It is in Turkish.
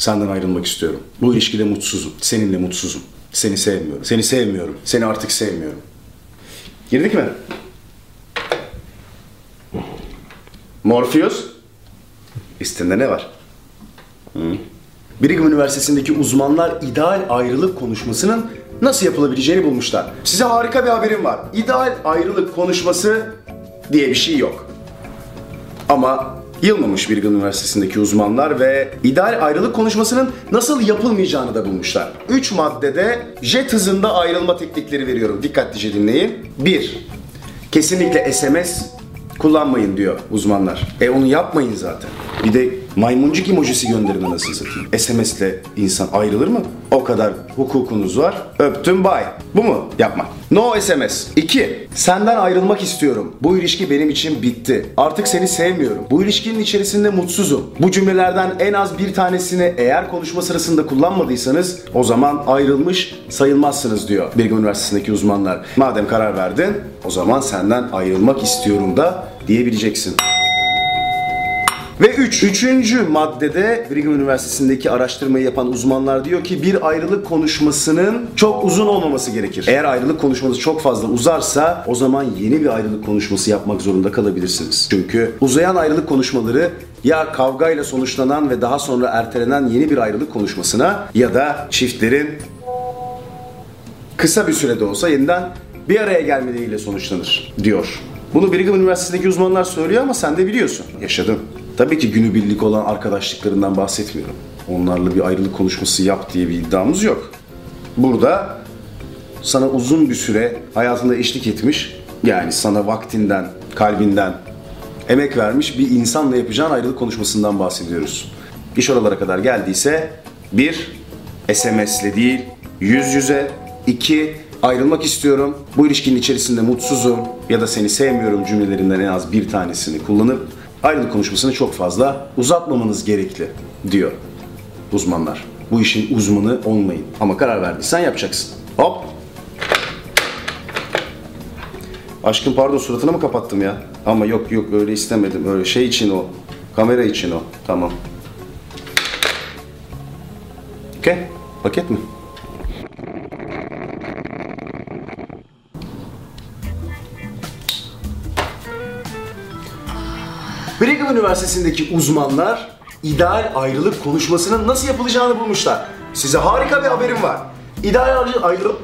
Senden ayrılmak istiyorum. Bu ilişkide mutsuzum. Seninle mutsuzum. Seni sevmiyorum. Seni sevmiyorum. Seni artık sevmiyorum. Girdik mi? Morpheus? Listende ne var? Hı? Brigham Üniversitesi'ndeki uzmanlar ideal ayrılık konuşmasının nasıl yapılabileceğini bulmuşlar. Size harika bir haberim var. İdeal ayrılık konuşması diye bir şey yok. Ama yılmamış Brigham Üniversitesi'ndeki uzmanlar ve ideal ayrılık konuşmasının nasıl yapılmayacağını da bulmuşlar. 3 maddede jet hızında ayrılma teknikleri veriyorum. Dikkatlice dinleyin. 1. Kesinlikle SMS kullanmayın diyor uzmanlar. E onu yapmayın zaten. Bir de maymuncuk emojisi gönderin anasını satayım. SMS'le insan ayrılır mı? O kadar hukukunuz var. Öptüm bay. Bu mu? Yapma. No SMS. 2. Senden ayrılmak istiyorum. Bu ilişki benim için bitti. Artık seni sevmiyorum. Bu ilişkinin içerisinde mutsuzum. Bu cümlelerden en az bir tanesini eğer konuşma sırasında kullanmadıysanız o zaman ayrılmış sayılmazsınız diyor Brigham Üniversitesi'ndeki uzmanlar. Madem karar verdin o zaman senden ayrılmak istiyorum da diyebileceksin. Ve üç, üçüncü maddede Brigham Üniversitesi'ndeki araştırmayı yapan uzmanlar diyor ki bir ayrılık konuşmasının çok uzun olmaması gerekir. Eğer ayrılık konuşmanız çok fazla uzarsa o zaman yeni bir ayrılık konuşması yapmak zorunda kalabilirsiniz. Çünkü uzayan ayrılık konuşmaları ya kavgayla sonuçlanan ve daha sonra ertelenen yeni bir ayrılık konuşmasına ya da çiftlerin kısa bir sürede olsa yeniden bir araya gelmeleriyle sonuçlanır diyor. Bunu Brigham Üniversitesi'ndeki uzmanlar söylüyor ama sen de biliyorsun. Yaşadın. Tabii ki günübirlik olan arkadaşlıklarından bahsetmiyorum. Onlarla bir ayrılık konuşması yap diye bir iddiamız yok. Burada sana uzun bir süre hayatında eşlik etmiş, yani sana vaktinden, kalbinden emek vermiş bir insanla yapacağın ayrılık konuşmasından bahsediyoruz. İş oralara kadar geldiyse bir, SMS'le değil, yüz yüze, iki, ayrılmak istiyorum, bu ilişkinin içerisinde mutsuzum ya da seni sevmiyorum cümlelerinden en az bir tanesini kullanıp ayrılık konuşmasını çok fazla uzatmamanız gerekli diyor uzmanlar. Bu işin uzmanı olmayın. Ama karar verdiysen yapacaksın. Hop. Aşkım pardon suratını mı kapattım ya? Ama yok yok öyle istemedim. Öyle şey için o. Kamera için o. Tamam. Okey. Paket mi? Brigham Üniversitesi'ndeki uzmanlar ideal ayrılık konuşmasının nasıl yapılacağını bulmuşlar. Size harika bir haberim var. İdeal ayrılık...